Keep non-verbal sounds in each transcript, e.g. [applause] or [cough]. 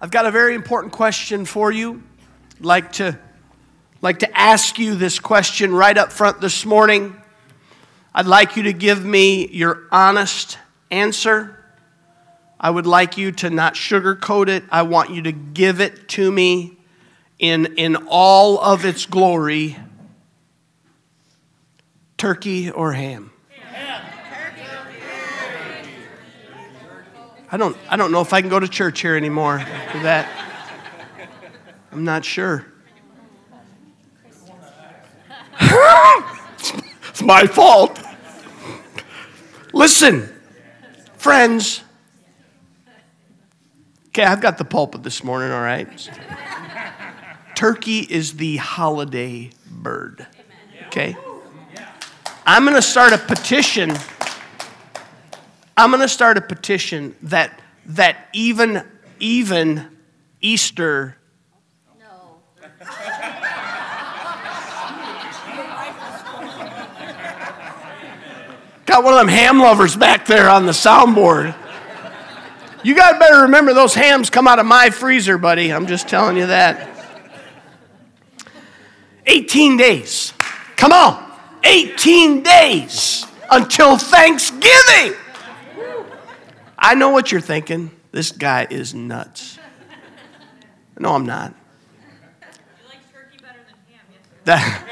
I've got a very important question for you. I'd like to, like to ask you this question right up front this morning. I'd like you to give me your honest answer. I would like you to not sugarcoat it. I want you to give it to me in, in all of its glory turkey or ham. I don't, I don't know if I can go to church here anymore after that. I'm not sure. [laughs] it's my fault. Listen, friends. Okay, I've got the pulpit this morning, all right? Turkey is the holiday bird. Okay? I'm going to start a petition I'm going to start a petition that that even even Easter no. Got one of them ham lovers back there on the soundboard. You got better remember those hams come out of my freezer, buddy. I'm just telling you that. 18 days. Come on. 18 days until Thanksgiving. I know what you're thinking. This guy is nuts. No, I'm not. That,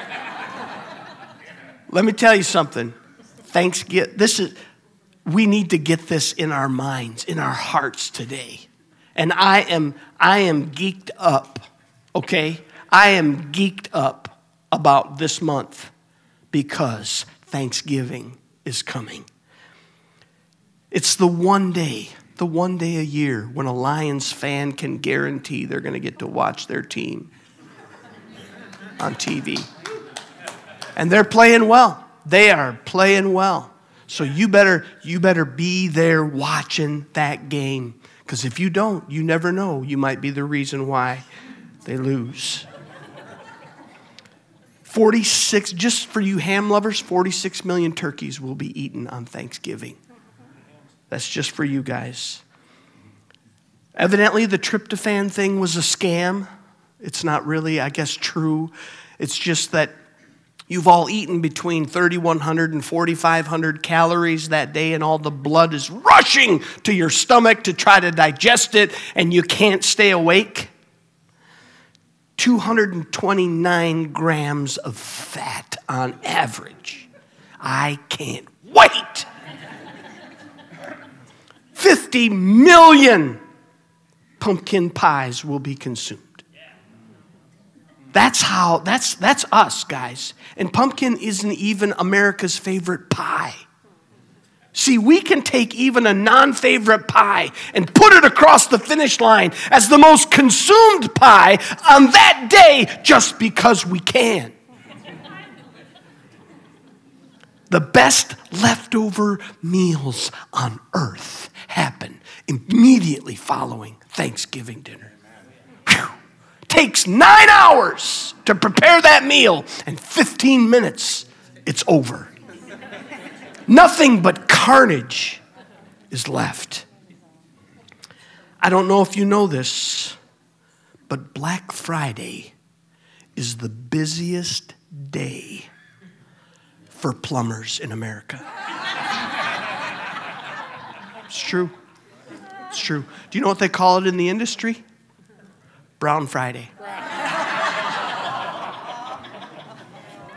let me tell you something. Thanksgiving, this is, we need to get this in our minds, in our hearts today. And I am, I am geeked up, okay? I am geeked up about this month because Thanksgiving is coming. It's the one day, the one day a year when a Lions fan can guarantee they're going to get to watch their team on TV. And they're playing well. They are playing well. So you better you better be there watching that game because if you don't, you never know. You might be the reason why they lose. 46 just for you ham lovers, 46 million turkeys will be eaten on Thanksgiving. That's just for you guys. Evidently, the tryptophan thing was a scam. It's not really, I guess, true. It's just that you've all eaten between 3,100 and 4,500 calories that day, and all the blood is rushing to your stomach to try to digest it, and you can't stay awake. 229 grams of fat on average. I can't wait 50 million pumpkin pies will be consumed. That's how, that's, that's us, guys. And pumpkin isn't even America's favorite pie. See, we can take even a non favorite pie and put it across the finish line as the most consumed pie on that day just because we can. the best leftover meals on earth happen immediately following Thanksgiving dinner. Whew. Takes nine hours to prepare that meal, and 15 minutes, it's over. Nothing but carnage is left. I don't know if you know this, but Black Friday is the busiest day for plumbers in America. It's true. It's true. Do you know what they call it in the industry? Brown Friday.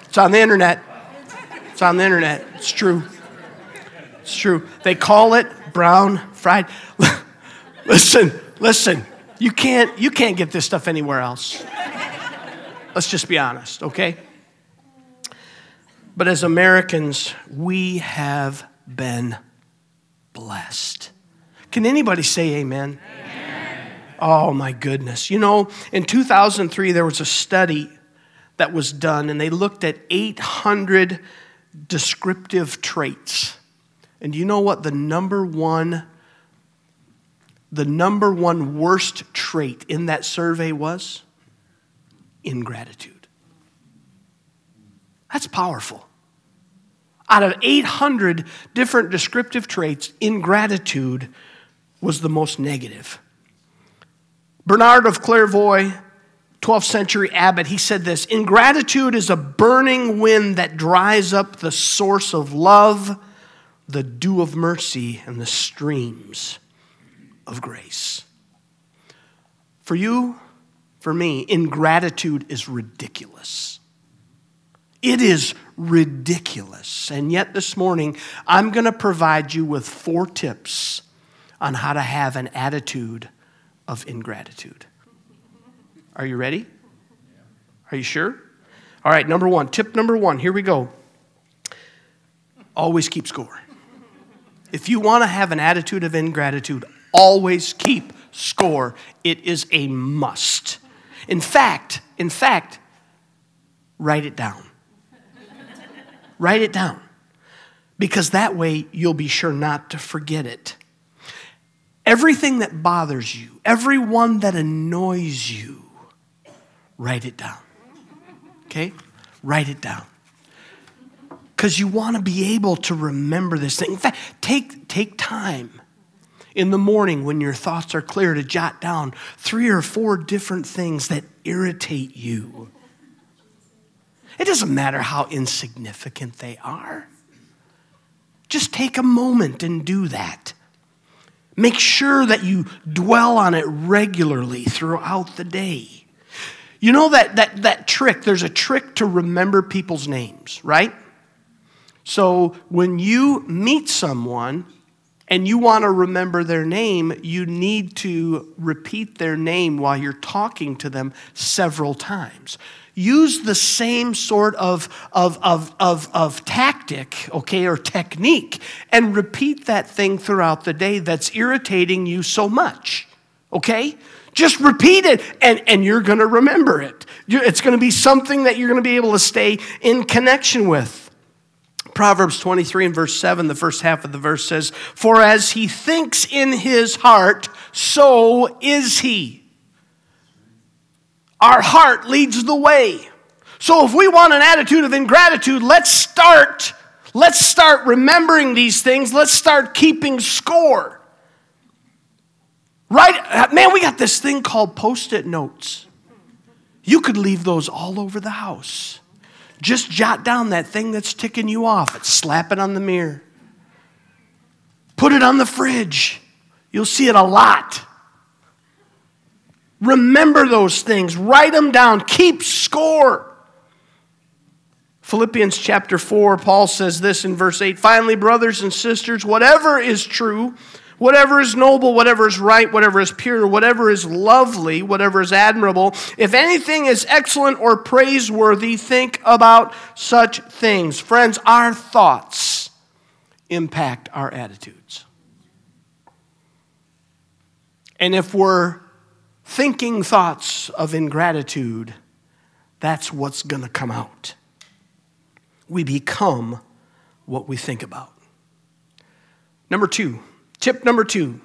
It's on the internet. It's on the internet. It's true. It's true. They call it Brown Friday. [laughs] listen, listen. You can't you can't get this stuff anywhere else. Let's just be honest, okay? But as Americans, we have been blessed. Can anybody say amen? amen? Oh my goodness. You know, in 2003, there was a study that was done, and they looked at 800 descriptive traits. And you know what the number one the number one worst trait in that survey was? Ingratitude. That's powerful out of 800 different descriptive traits, ingratitude was the most negative. Bernard of Clairvaux, 12th century abbot, he said this Ingratitude is a burning wind that dries up the source of love, the dew of mercy, and the streams of grace. For you, for me, ingratitude is ridiculous. It is ridiculous. And yet, this morning, I'm going to provide you with four tips on how to have an attitude of ingratitude. Are you ready? Are you sure? All right, number one, tip number one, here we go. Always keep score. If you want to have an attitude of ingratitude, always keep score. It is a must. In fact, in fact, write it down. Write it down. Because that way you'll be sure not to forget it. Everything that bothers you, everyone that annoys you, write it down. Okay? Write it down. Because you want to be able to remember this thing. In fact, take, take time in the morning when your thoughts are clear to jot down three or four different things that irritate you. It doesn't matter how insignificant they are. Just take a moment and do that. Make sure that you dwell on it regularly throughout the day. You know that, that, that trick, there's a trick to remember people's names, right? So when you meet someone, and you want to remember their name, you need to repeat their name while you're talking to them several times. Use the same sort of, of, of, of, of tactic, okay, or technique, and repeat that thing throughout the day that's irritating you so much, okay? Just repeat it, and, and you're to remember it. It's to be something that you're to be able to stay in connection with. Proverbs 23 and verse 7, the first half of the verse says, For as he thinks in his heart, so is he. Our heart leads the way. So if we want an attitude of ingratitude, let's start. Let's start remembering these things. Let's start keeping score. Right? Man, we got this thing called post it notes. You could leave those all over the house. Just jot down that thing that's ticking you off. Slap it on the mirror. Put it on the fridge. You'll see it a lot. Remember those things. Write them down. Keep score. Philippians chapter 4, Paul says this in verse 8 Finally, brothers and sisters, whatever is true, Whatever is noble, whatever is right, whatever is pure, whatever is lovely, whatever is admirable, if anything is excellent or praiseworthy, think about such things. Friends, our thoughts impact our attitudes. And if we're thinking thoughts of ingratitude, that's what's going to come out. We become what we think about. Number two, Tip number two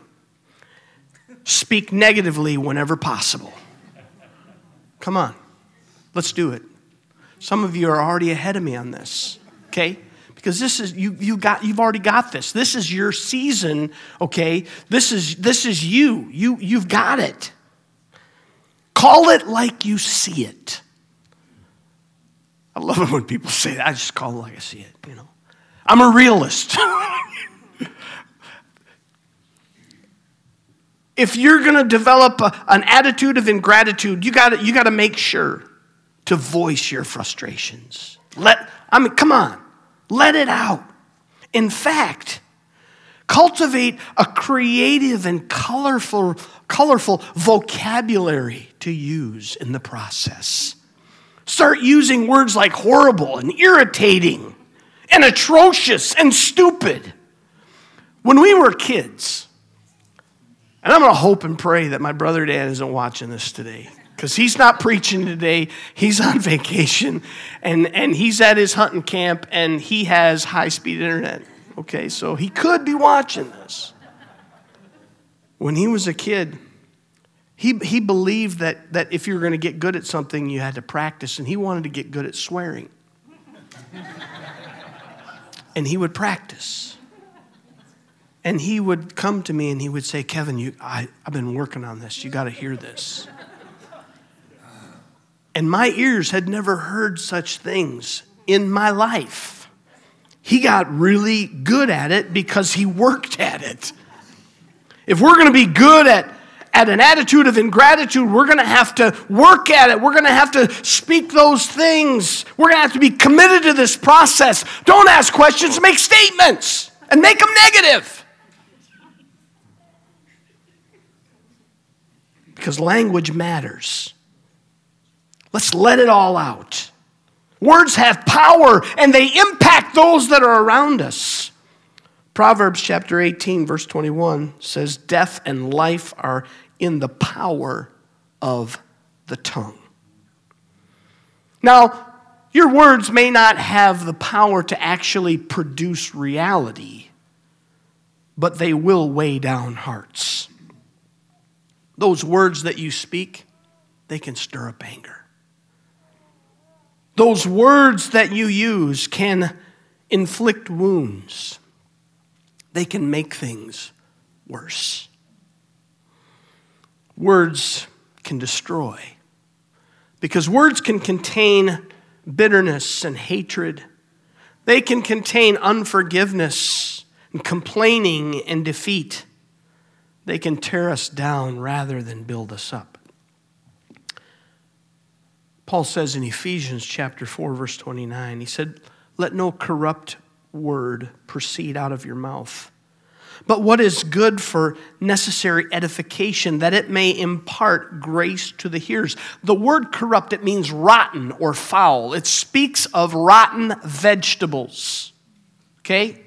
speak negatively whenever possible. Come on, let's do it. Some of you are already ahead of me on this, okay? Because this is you you got you've already got this. This is your season, okay? This is this is you. You you've got it. Call it like you see it. I love it when people say that. I just call it like I see it, you know. I'm a realist. [laughs] if you're going to develop a, an attitude of ingratitude, you got you got to make sure to voice your frustrations. Let I mean, come on, let it out. In fact, cultivate a creative and colorful, colorful vocabulary to use in the process. Start using words like horrible and irritating and atrocious and stupid. When we were kids, and I'm going to hope and pray that my brother Dan isn't watching this today because he's not preaching today. He's on [laughs] vacation and, and he's at his hunting camp and he has high speed internet. Okay, so he could be watching this. When he was a kid, he, he believed that, that if you were going to get good at something, you had to practice, and he wanted to get good at swearing. [laughs] and he would practice. And he would come to me and he would say, Kevin, you, I, I've been working on this. You got to hear this. And my ears had never heard such things in my life. He got really good at it because he worked at it. If we're going to be good at, at an attitude of ingratitude, we're going to have to work at it. We're going to have to speak those things. We're going to have to be committed to this process. Don't ask questions, make statements and make them negative. Because language matters. Let's let it all out. Words have power and they impact those that are around us. Proverbs chapter 18, verse 21 says, Death and life are in the power of the tongue. Now, your words may not have the power to actually produce reality, but they will weigh down hearts. Those words that you speak, they can stir up anger. Those words that you use can inflict wounds. They can make things worse. Words can destroy because words can contain bitterness and hatred. They can contain unforgiveness and complaining and defeat. They can tear us down rather than build us up. Paul says in Ephesians chapter 4 verse 29, he said, "Let no corrupt word proceed out of your mouth, but what is good for necessary edification, that it may impart grace to the hearers. The word corrupt, it means rotten or foul. It speaks of rotten vegetables. Okay?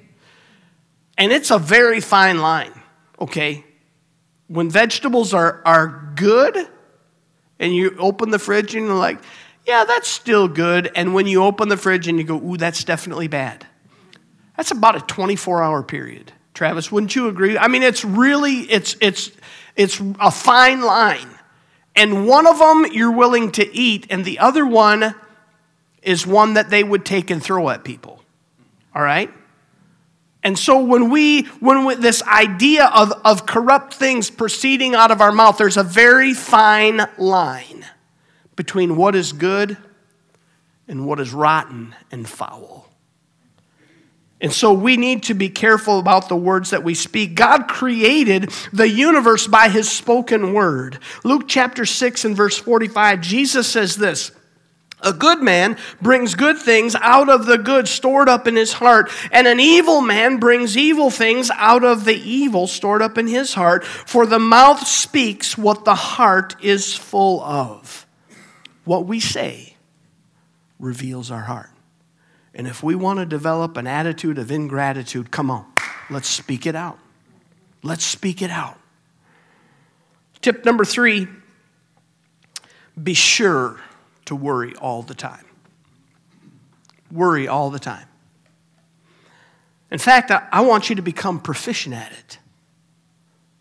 And it's a very fine line. Okay? When vegetables are, are good, and you open the fridge and you're like, yeah, that's still good. And when you open the fridge and you go, ooh, that's definitely bad. That's about a 24 hour period. Travis, wouldn't you agree? I mean, it's really, it's, it's, it's a fine line. And one of them you're willing to eat, and the other one is one that they would take and throw at people. All right? And so when we, when we, this idea of, of corrupt things proceeding out of our mouth, there's a very fine line between what is good and what is rotten and foul. And so we need to be careful about the words that we speak. God created the universe by his spoken word. Luke chapter 6 and verse 45, Jesus says this a good man brings good things out of the good stored up in his heart, and an evil man brings evil things out of the evil stored up in his heart. For the mouth speaks what the heart is full of. What we say reveals our heart. And if we want to develop an attitude of ingratitude, come on, let's speak it out. Let's speak it out. Tip number three be sure to worry all the time. Worry all the time. In fact, I, want you to become proficient at it.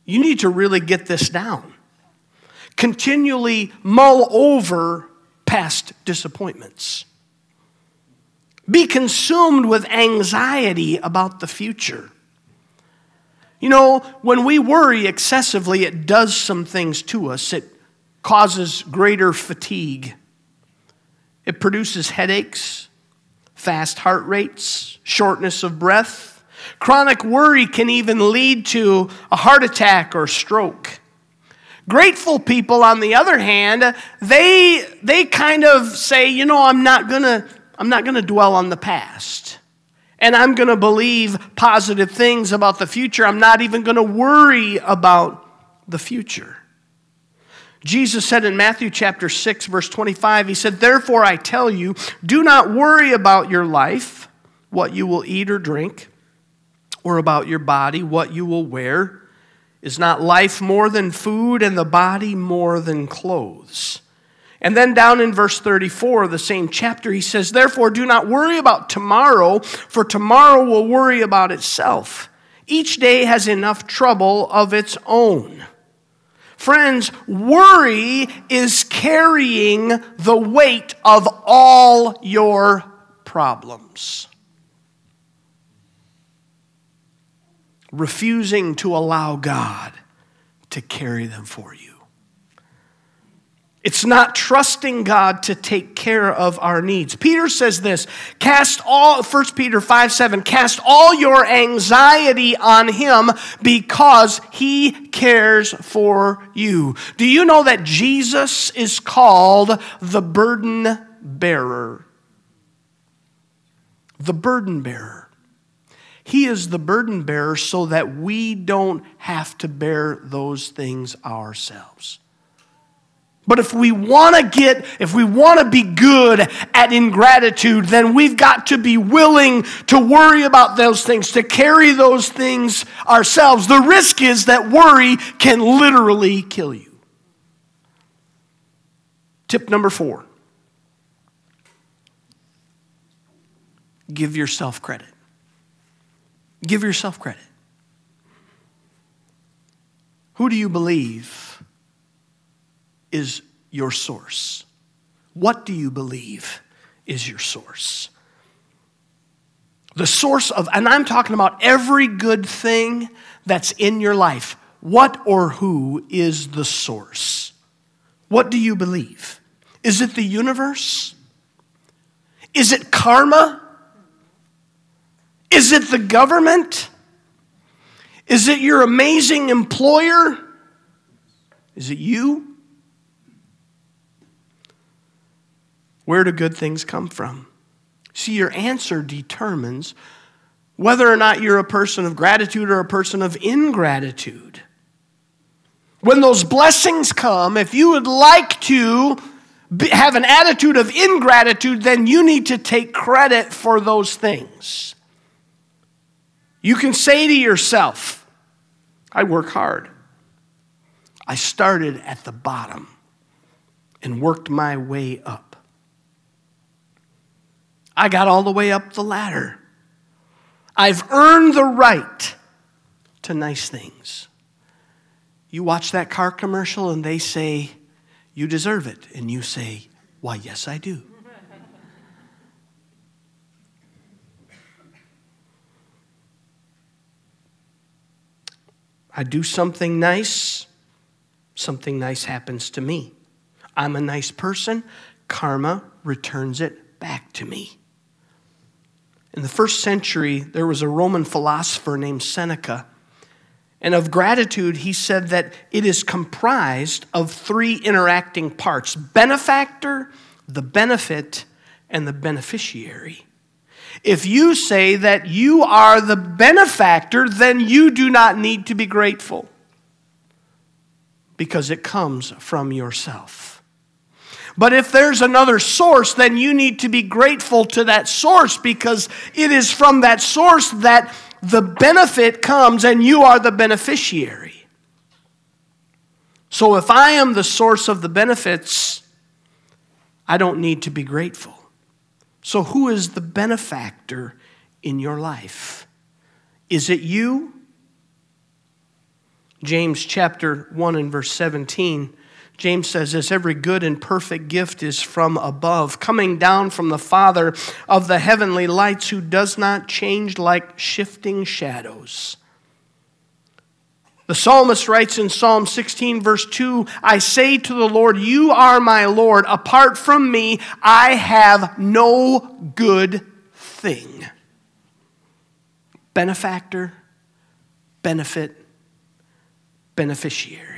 You need to really get this down. Continually mull over past disappointments. Be consumed with anxiety about the future. You know, when we worry excessively, it does some things to us. It causes greater fatigue it produces headaches, fast heart rates, shortness of breath. Chronic worry can even lead to a heart attack or stroke. Grateful people, on the other hand, they, they kind of say, you know, I'm not gonna, I'm not gonna dwell on the past. And I'm gonna believe positive things about the future. I'm not even gonna worry about the future. Jesus said in Matthew chapter 6, verse 25, He said, Therefore I tell you, do not worry about your life, what you will eat or drink, or about your body, what you will wear. Is not life more than food, and the body more than clothes? And then down in verse 34 of the same chapter, he says, Therefore, do not worry about tomorrow, for tomorrow will worry about itself. Each day has enough trouble of its own. Friends, worry is carrying the weight of all your problems. refusing to allow God to carry them for you. It's not trusting God to take care of our needs. Peter says this cast all, 1 Peter 5 7, cast all your anxiety on him because he cares for you. Do you know that Jesus is called the burden bearer? The burden bearer. He is the burden bearer so that we don't have to bear those things ourselves. But if we want to get, if we want to be good at ingratitude, then we've got to be willing to worry about those things, to carry those things ourselves. The risk is that worry can literally kill you. Tip number four give yourself credit. Give yourself credit. Who do you believe is your source? What do you believe is your source? The source of, and I'm talking about every good thing that's in your life. What or who is the source? What do you believe? Is it the universe? Is it karma? Is it the government? Is it your amazing employer? Is it you? Where do good things come from? See, your answer determines whether or not you're a person of gratitude or a person of ingratitude. When those blessings come, if you would like to have an attitude of ingratitude, then you need to take credit for those things. You can say to yourself, I work hard. I started at the bottom and worked my way up. I got all the way up the ladder. I've earned the right to nice things. You watch that car commercial and they say, You deserve it. And you say, Why, yes, I do. I do something nice, something nice happens to me. I'm a nice person, karma returns it back to me. In the first century, there was a Roman philosopher named Seneca. And of gratitude, he said that it is comprised of three interacting parts benefactor, the benefit, and the beneficiary. If you say that you are the benefactor, then you do not need to be grateful because it comes from yourself. But if there's another source, then you need to be grateful to that source because it is from that source that the benefit comes and you are the beneficiary. So if I am the source of the benefits, I don't need to be grateful. So who is the benefactor in your life? Is it you? James chapter 1 and verse 17 James says this every good and perfect gift is from above, coming down from the Father of the heavenly lights, who does not change like shifting shadows. The psalmist writes in Psalm 16, verse 2 I say to the Lord, You are my Lord. Apart from me, I have no good thing. Benefactor, benefit, beneficiary.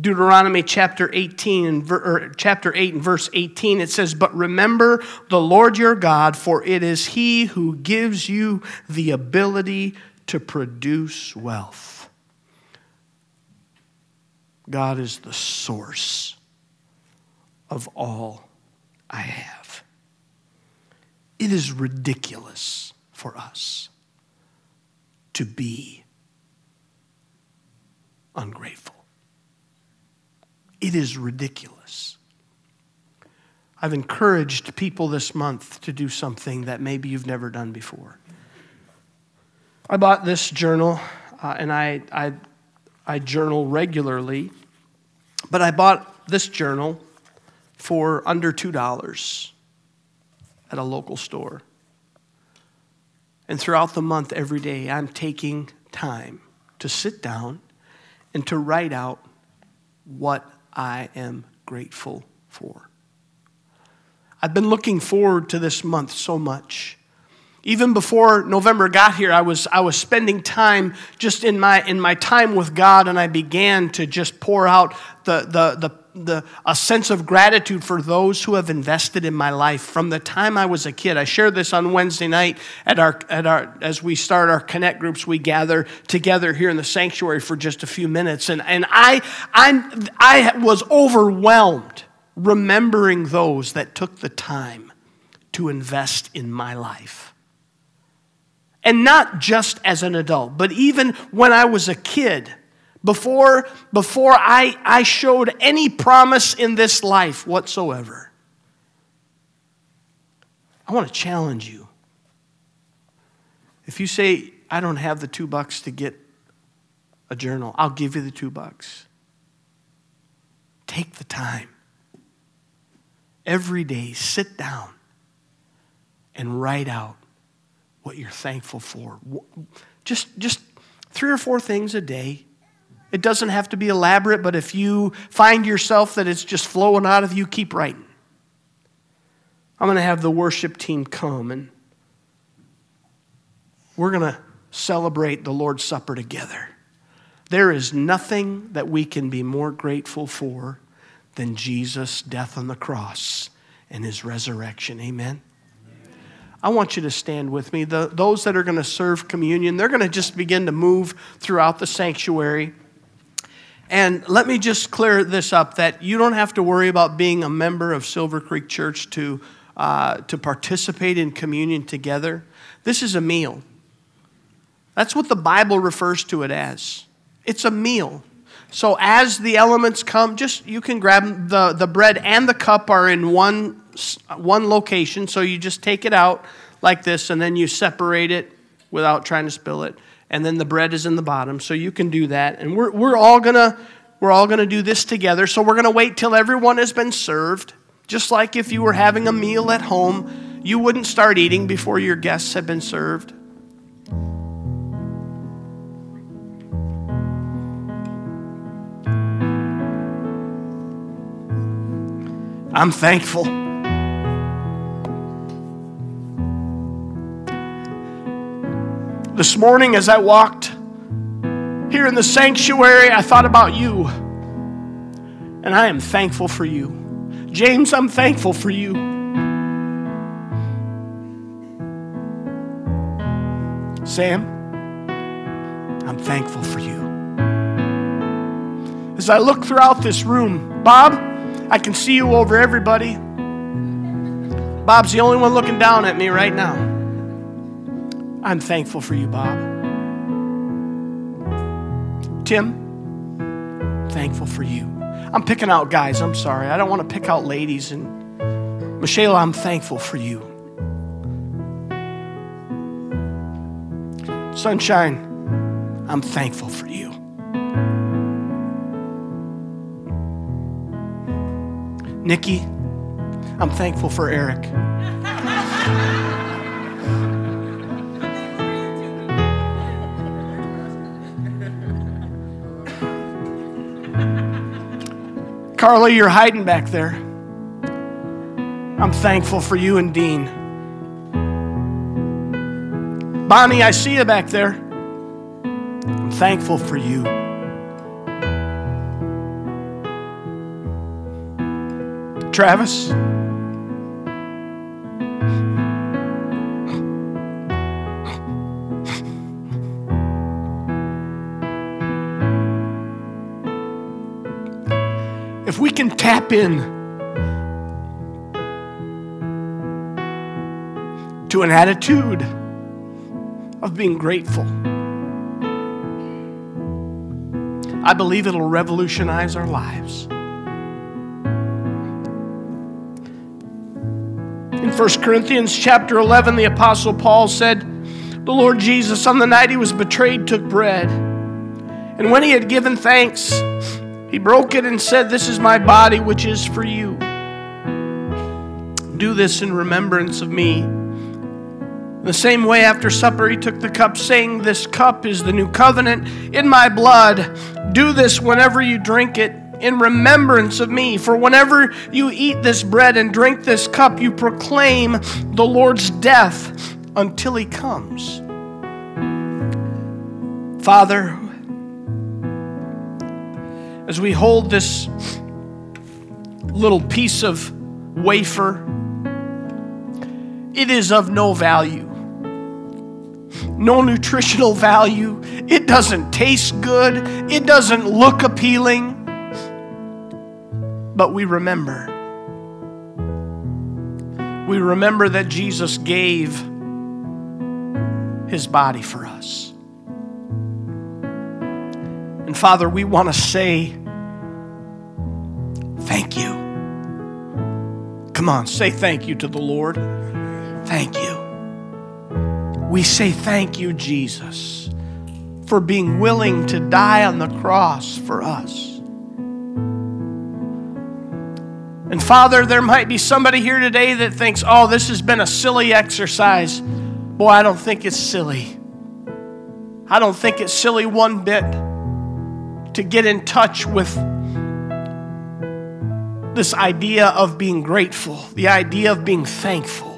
Deuteronomy chapter 18 and or chapter 8 and verse 18 it says but remember the Lord your God for it is he who gives you the ability to produce wealth. God is the source of all I have. It is ridiculous for us to be ungrateful. It is ridiculous. I've encouraged people this month to do something that maybe you've never done before. I bought this journal, uh, and I, I, I journal regularly, but I bought this journal for under $2 at a local store. And throughout the month, every day, I'm taking time to sit down and to write out what I am grateful for. I've been looking forward to this month so much. Even before November got here, I was, I was spending time just in my, in my time with God, and I began to just pour out the, the, the, the, a sense of gratitude for those who have invested in my life from the time I was a kid. I shared this on Wednesday night at our, at our, as we start our connect groups. We gather together here in the sanctuary for just a few minutes, and, and I, I, I was overwhelmed remembering those that took the time to invest in my life. And not just as an adult, but even when I was a kid, before, before I, I showed any promise in this life whatsoever. I want to challenge you. If you say, I don't have the two bucks to get a journal, I'll give you the two bucks. Take the time every day sit down and write out what you're thankful for. Just, just three or four things a day. It doesn't have to be elaborate, but if you find yourself that it's just flowing out of you, keep writing. I'm going to have the worship team come and we're going to celebrate the Lord's Supper together. There is nothing that we can be more grateful for than Jesus' death on the cross and his resurrection. Amen. I want you to stand with me. The, those that are going to serve communion, they're going to just begin to move throughout the sanctuary. And let me just clear this up that you don't have to worry about being a member of Silver Creek Church to, uh, to participate in communion together. This is a meal. That's what the Bible refers to it as. It's a meal. So as the elements come, just you can grab the, the bread and the cup are in one, one location. So you just take it out like this and then you separate it without trying to spill it. And then the bread is in the bottom. So you can do that. And we're, we're all gonna we're all gonna do this together. So we're gonna wait till everyone has been served. Just like if you were having a meal at home, you wouldn't start eating before your guests have been served. I'm thankful. This morning, as I walked here in the sanctuary, I thought about you. And I am thankful for you. James, I'm thankful for you. Sam, I'm thankful for you. As I look throughout this room, Bob, I can see you over everybody. Bob's the only one looking down at me right now. I'm thankful for you, Bob. Tim, thankful for you. I'm picking out guys, I'm sorry. I don't want to pick out ladies. And Michelle, I'm thankful for you. Sunshine, I'm thankful for you. Nikki, I'm thankful for Eric. [laughs] Carly, you're hiding back there. I'm thankful for you and Dean. Bonnie, I see you back there. I'm thankful for you. Travis? In to an attitude of being grateful, I believe it'll revolutionize our lives. In 1 Corinthians chapter 11, the Apostle Paul said, The Lord Jesus, on the night he was betrayed, took bread. And when he had given thanks, he broke it and said, This is my body, which is for you. Do this in remembrance of me. The same way, after supper, he took the cup, saying, This cup is the new covenant in my blood. Do this whenever you drink it in remembrance of me. For whenever you eat this bread and drink this cup, you proclaim the Lord's death until he comes. Father, as we hold this little piece of wafer, it is of no value no nutritional value. It doesn't taste good. It doesn't look appealing. But we remember. We remember that Jesus gave his body for us. And Father, we want to say Come on, say thank you to the Lord. Thank you we say thank you, Jesus, for being willing to die on the cross for us. And Father, there might be somebody here today that thinks, oh, this has been a silly exercise. Boy, I don't think it's silly. I don't think it's silly one bit to get in touch with this idea of being grateful, the idea of being thankful.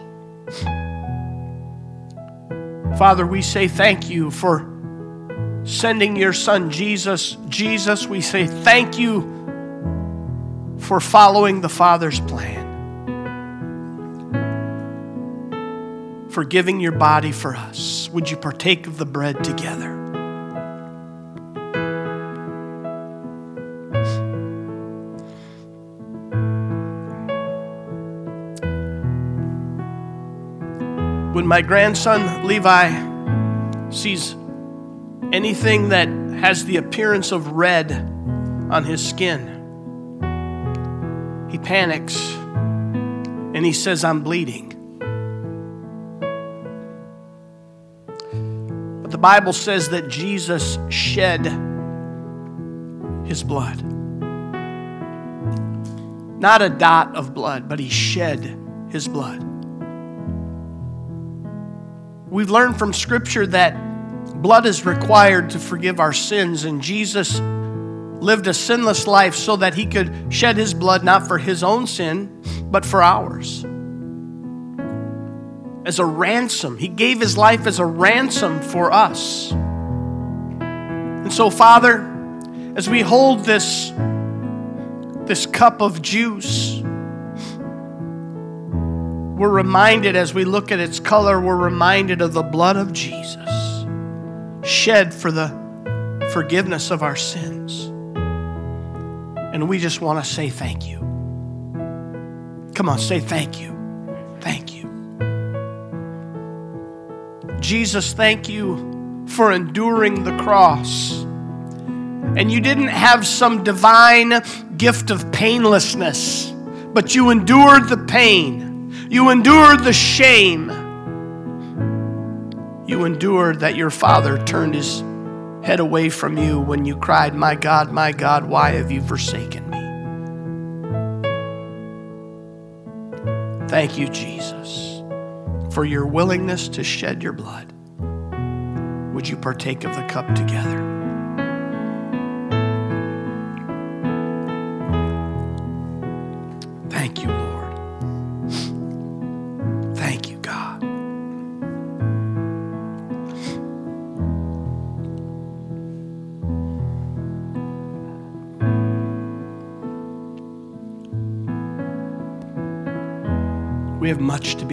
Father, we say thank you for sending your son Jesus. Jesus, we say thank you for following the Father's plan, for giving your body for us. Would you partake of the bread together? My grandson Levi sees anything that has the appearance of red on his skin, he panics and he says, I'm bleeding. But the Bible says that Jesus shed his blood. Not a dot of blood, but he shed his blood. We've learned from Scripture that blood is required to forgive our sins, and Jesus lived a sinless life so that he could shed his blood not for his own sin, but for ours. As a ransom, he gave his life as a ransom for us. And so, Father, as we hold this, this cup of juice, we're reminded as we look at its color, we're reminded of the blood of Jesus shed for the forgiveness of our sins. And we just want to say thank you. Come on, say thank you. Thank you. Jesus, thank you for enduring the cross. And you didn't have some divine gift of painlessness, but you endured the pain you endured the shame. You endured that your father turned his head away from you when you cried, My God, my God, why have you forsaken me? Thank you, Jesus, for your willingness to shed your blood. Would you partake of the cup together?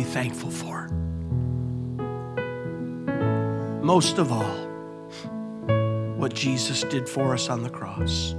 Thankful for. Most of all, what Jesus did for us on the cross.